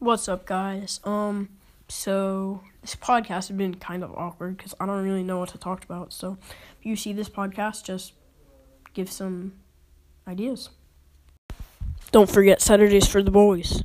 What's up, guys? Um, so this podcast has been kind of awkward because I don't really know what to talk about. So if you see this podcast, just give some ideas. Don't forget Saturdays for the boys.